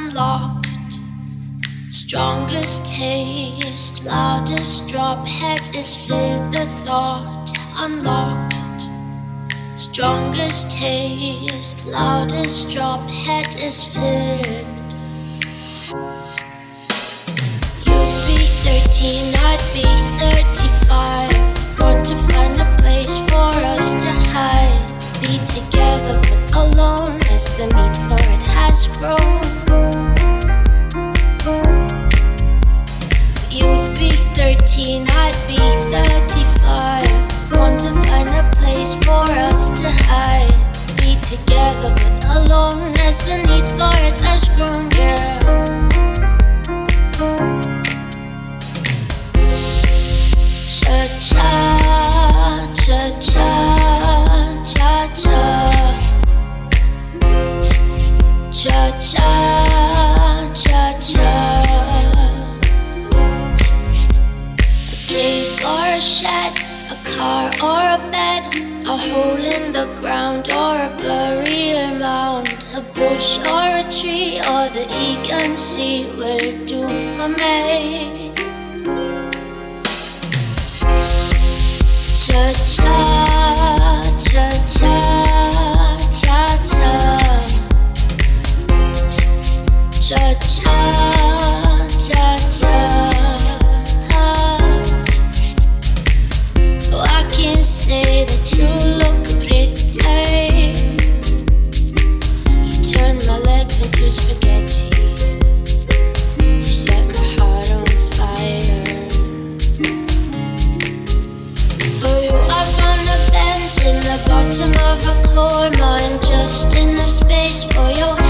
unlocked. Strongest taste, loudest drop, head is filled, the thought unlocked. Strongest taste, loudest drop, head is filled. You'd be 13, I'd be 35. Going to find a place for us to hide. Be together but alone as the need for it has grown. You'd be 13, I'd be 35. Going to find a place for us to hide. Be together but alone as the need for it has grown, yeah. Or a shed, a car or a bed, a hole in the ground or a burial mound, a bush or a tree or the Aegean Sea will do for me. Cha cha cha cha bottom of a coal mine, just enough space for your hands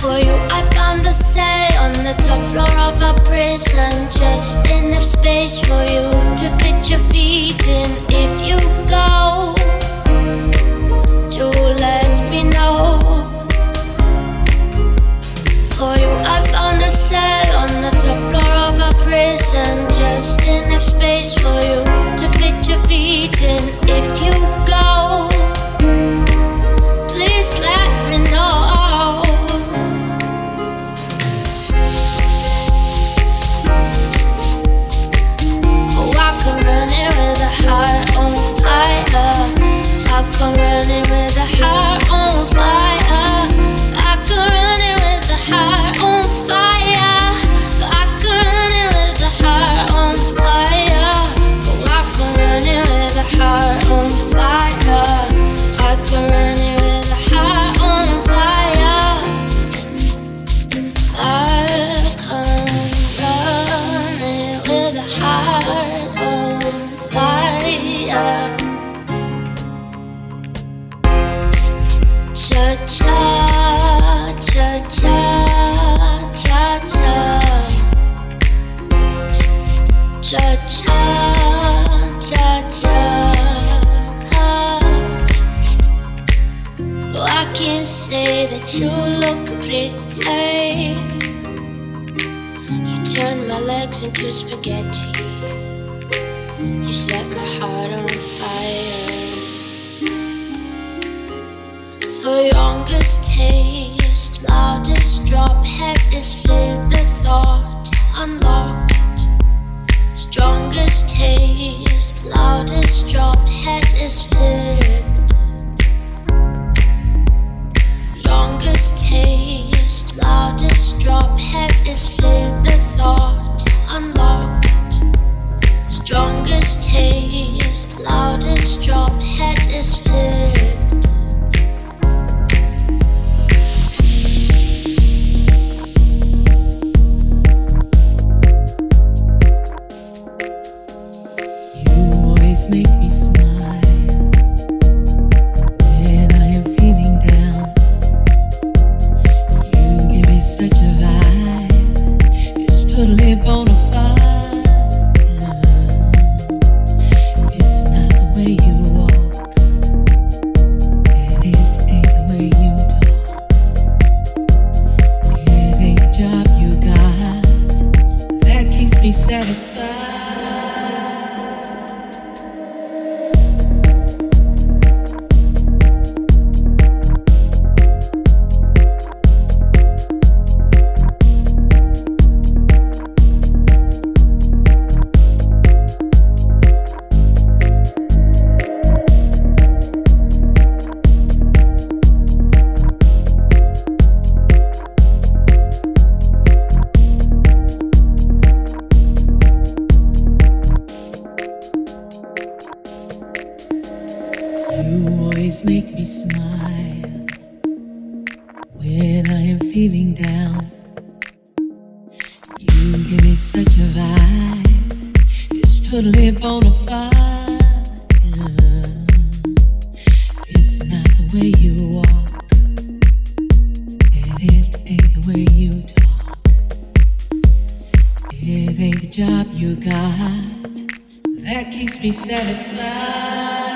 For you, I found a cell on the top floor of a prison, just enough space for you to fit your feet in. If you go, do let me know for you. I found a cell on the top floor of a prison. Just enough space for you to fit your feet in. If you go, please let me know. Turn my into spaghetti. You set my heart on fire. The youngest taste, loudest drop, head is filled, the thought unlocked strongest taste, loudest drop, head is filled. Youngest taste, loudest drop, head is filled. The thought unlocked. Strongest taste, loudest drop, head is filled. Keeps me satisfied.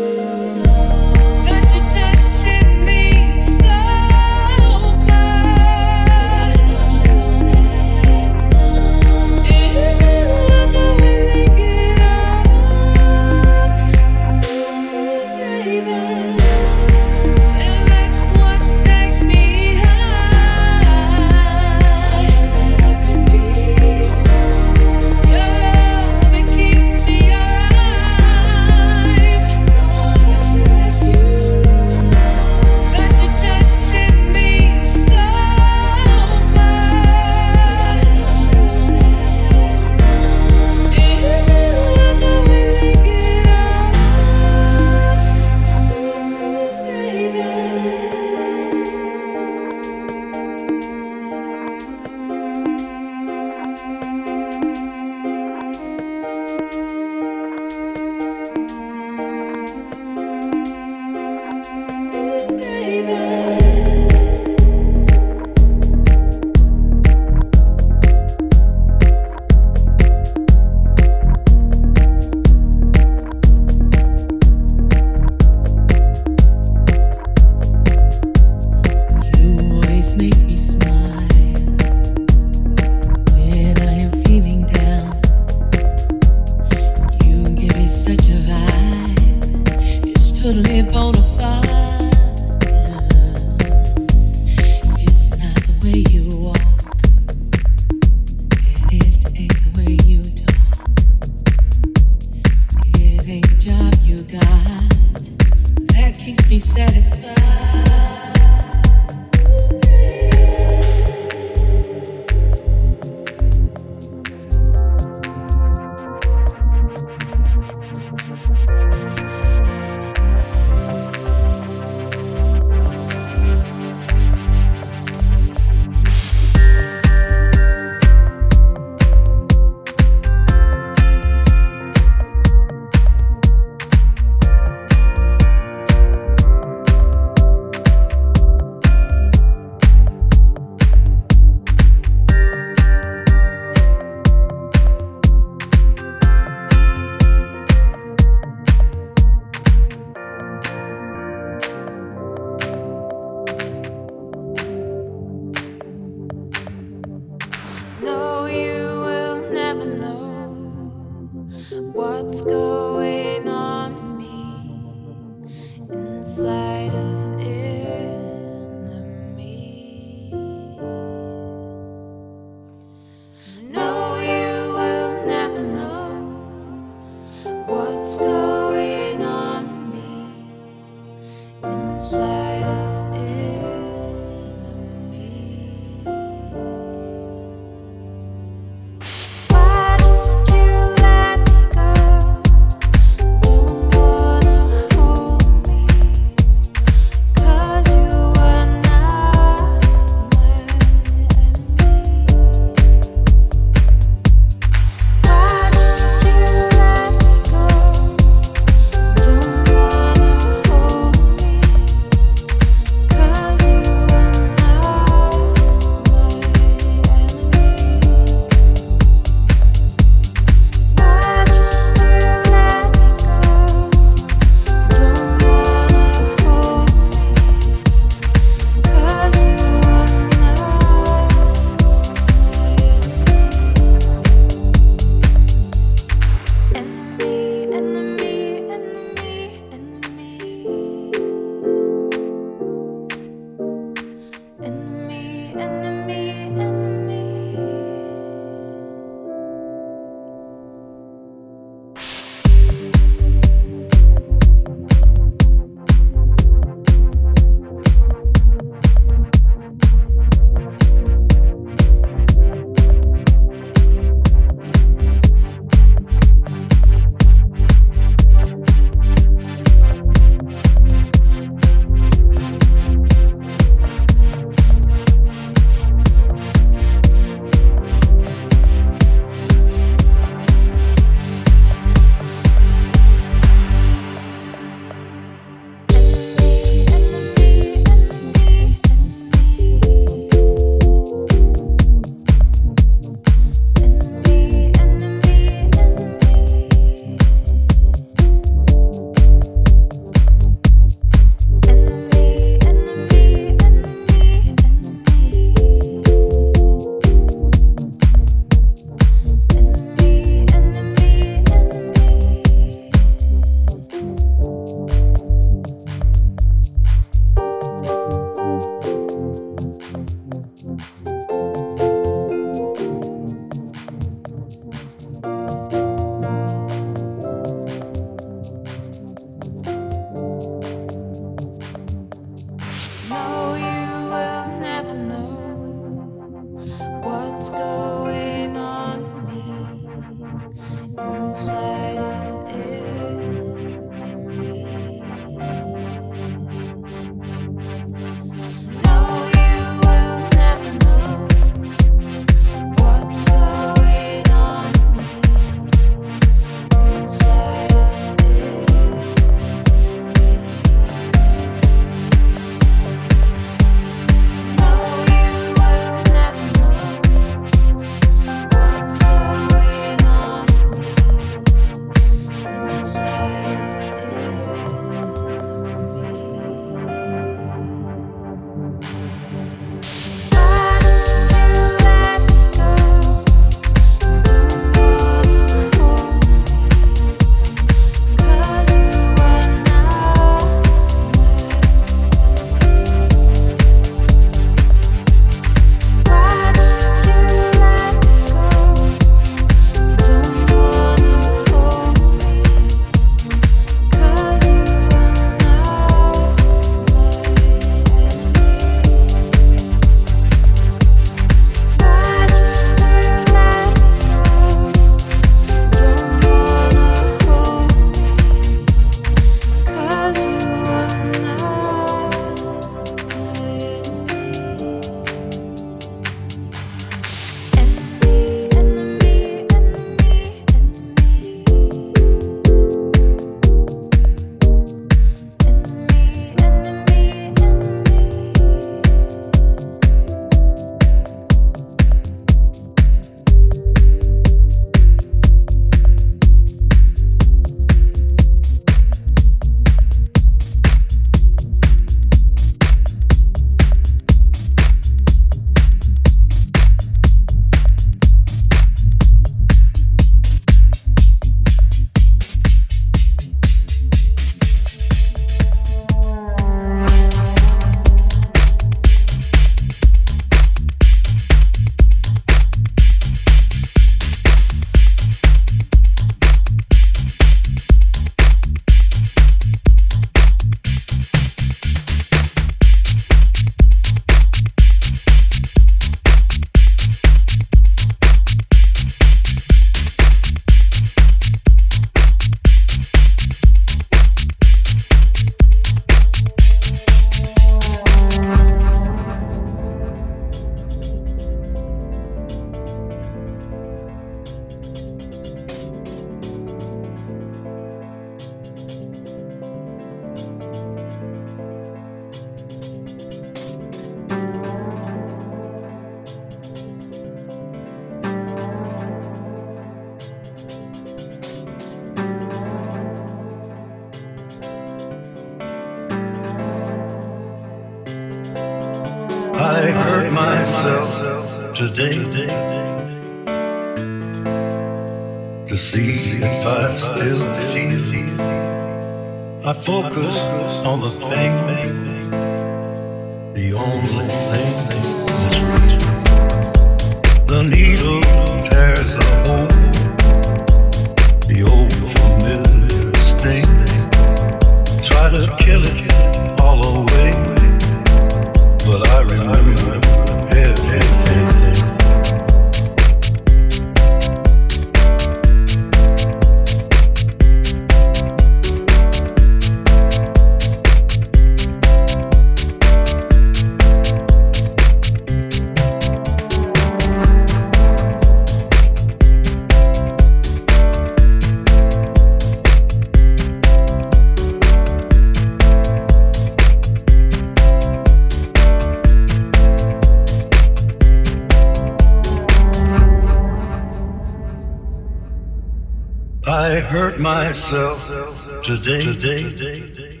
today, today, today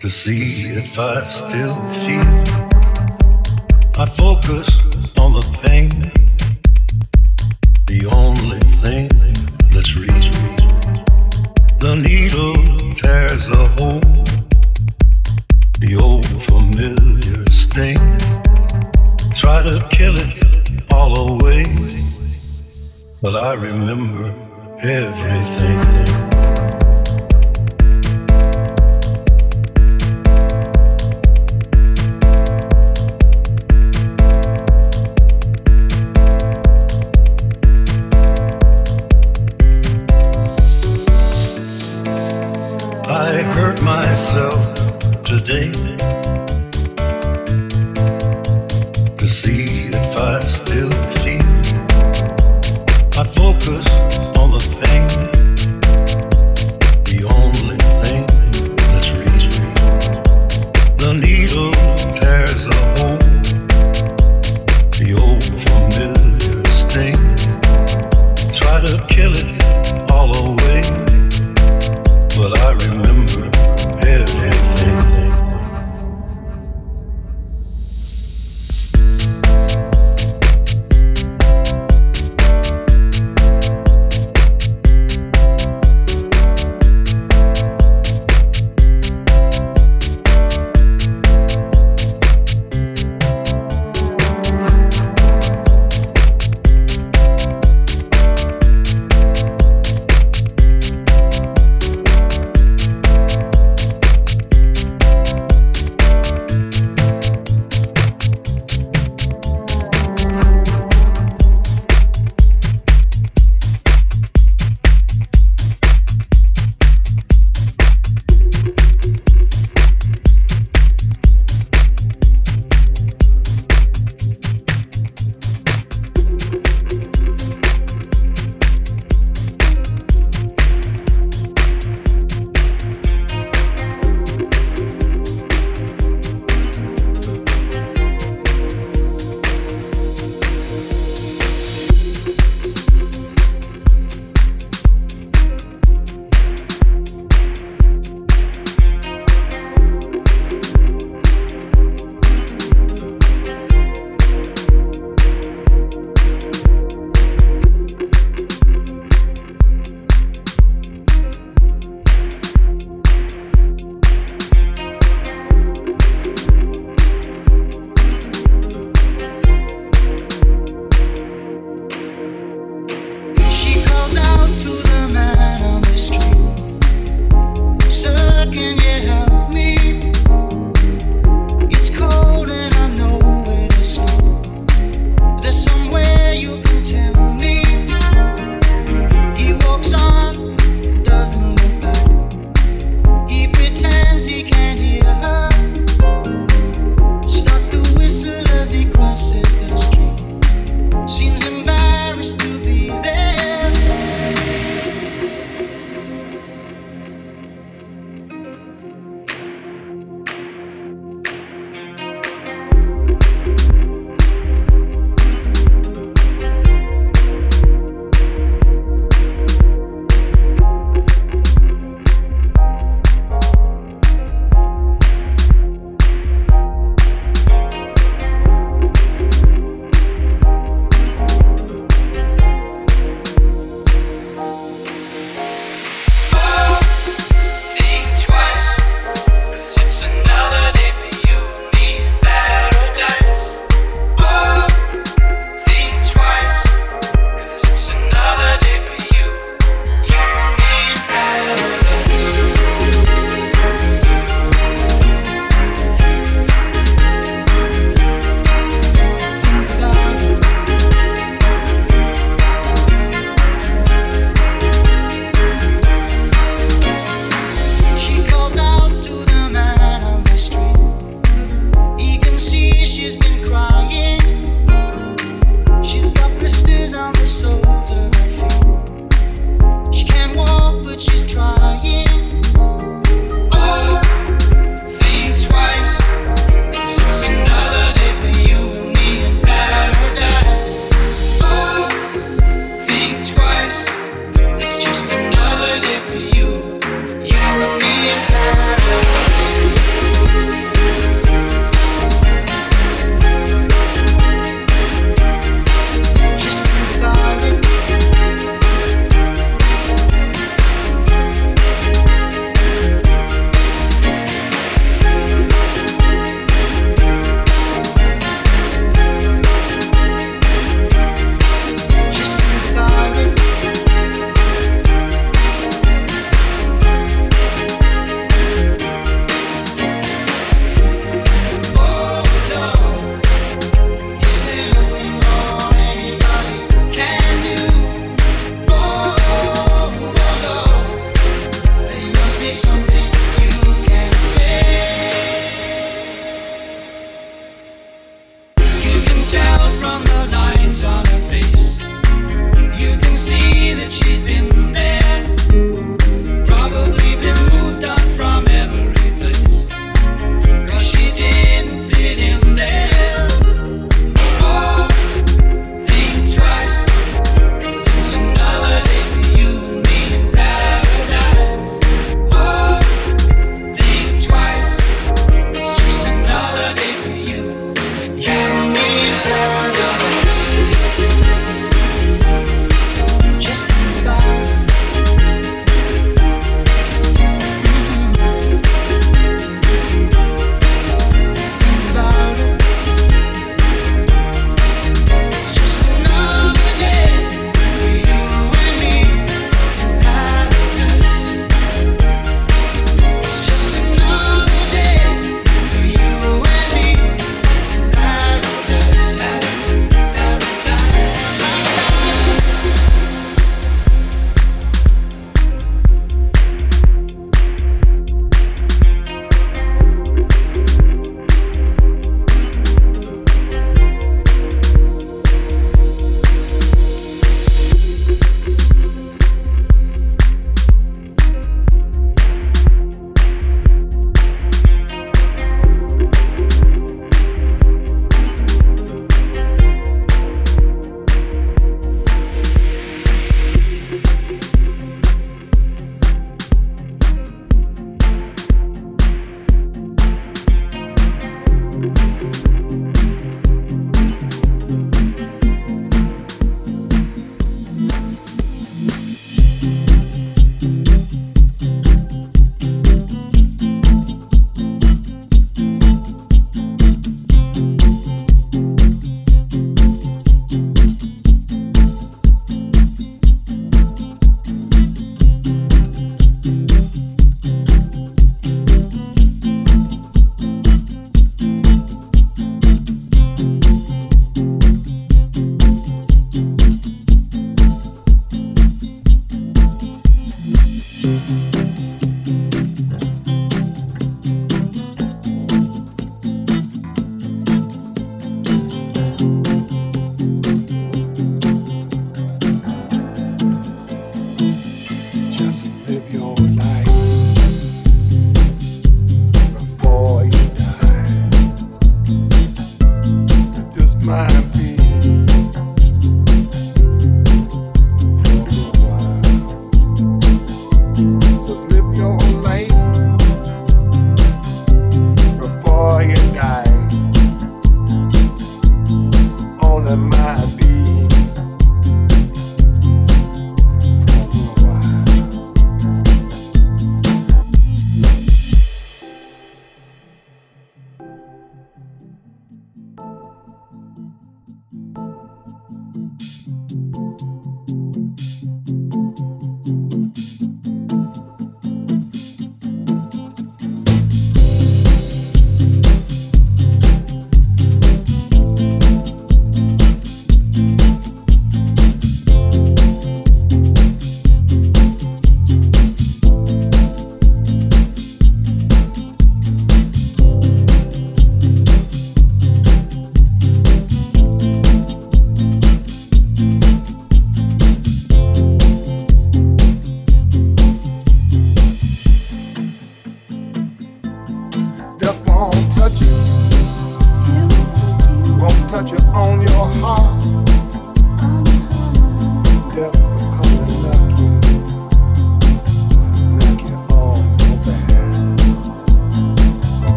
to see if I still feel. I focus on the pain, the only thing that's reaching. The needle tears a hole, the old familiar sting. Try to kill it all away, but I remember everything.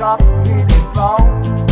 drops need a song.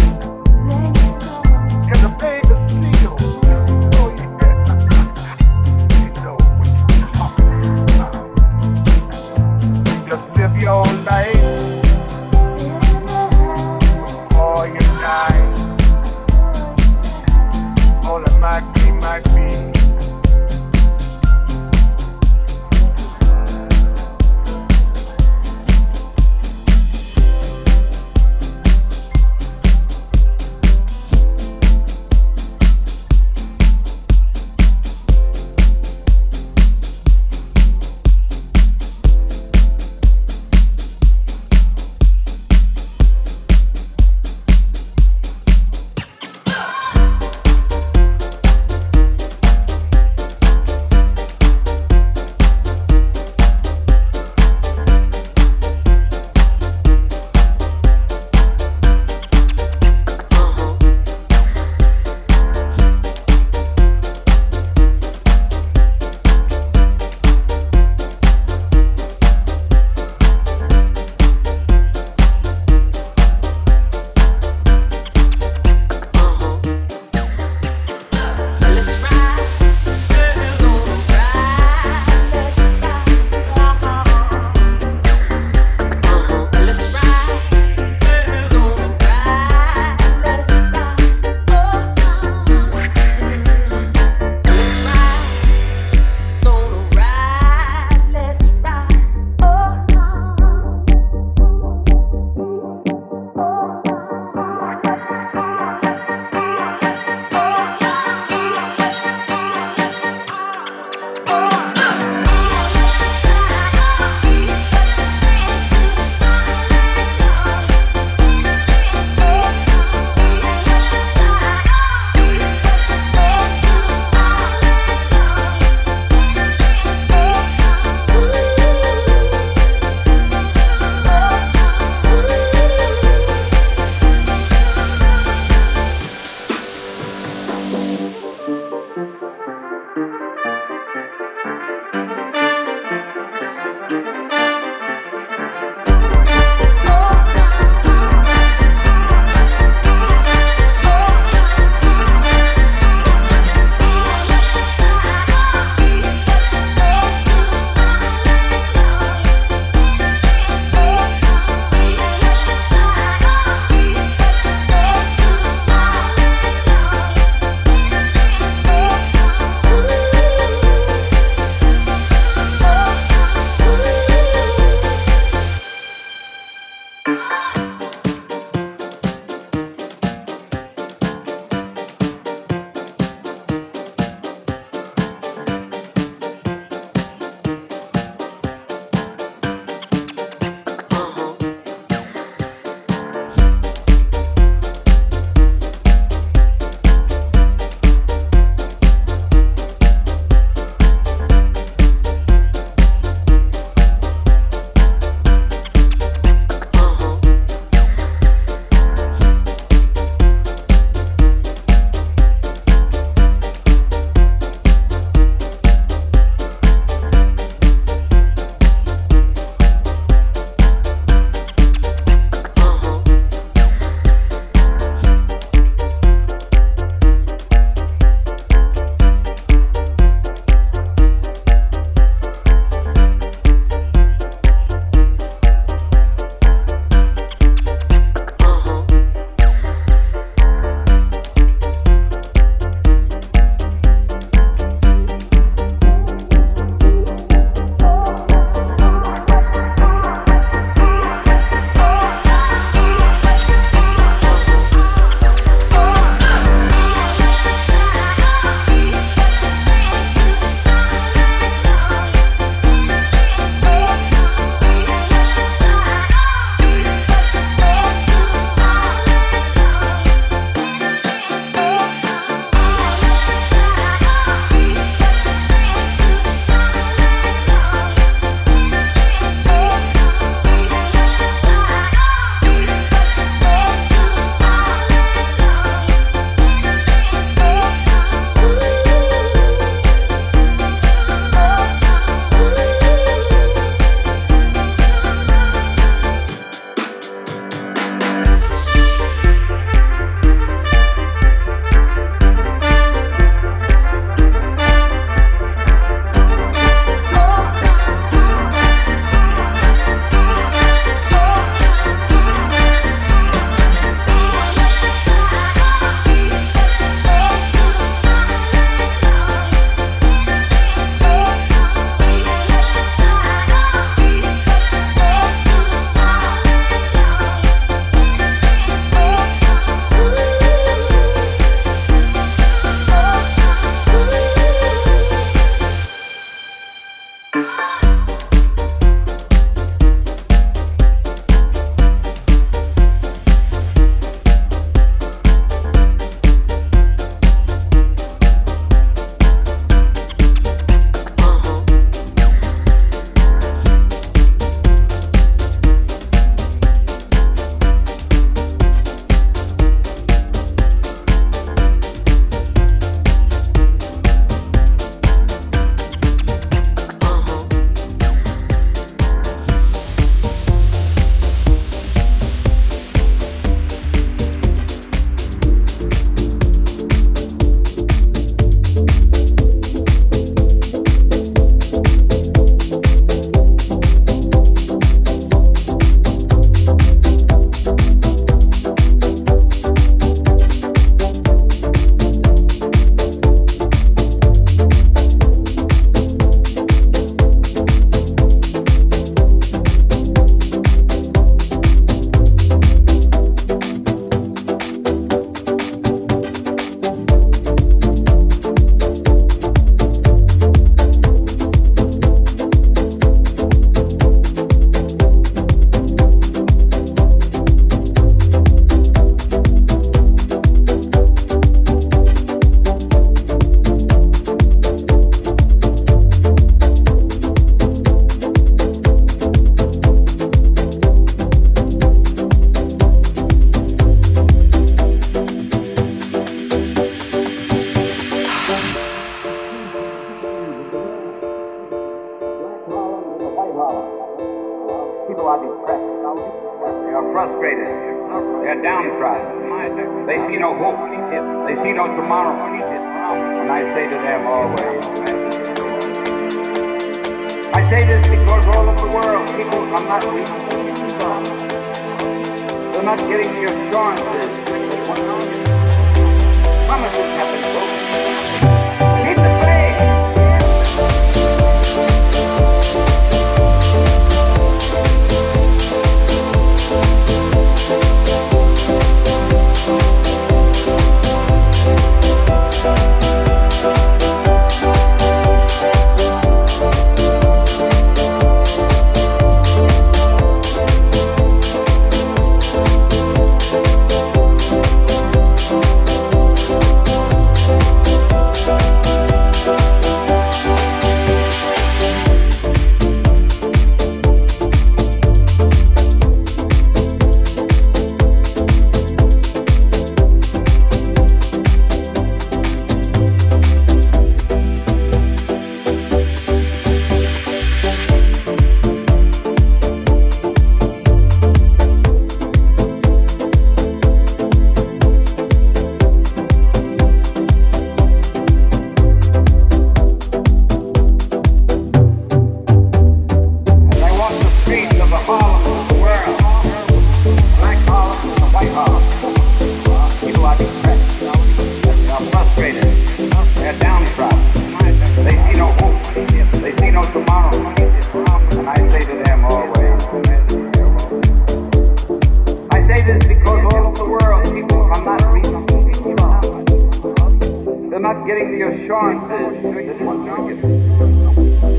Assurances.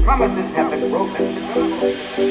Promises have been broken.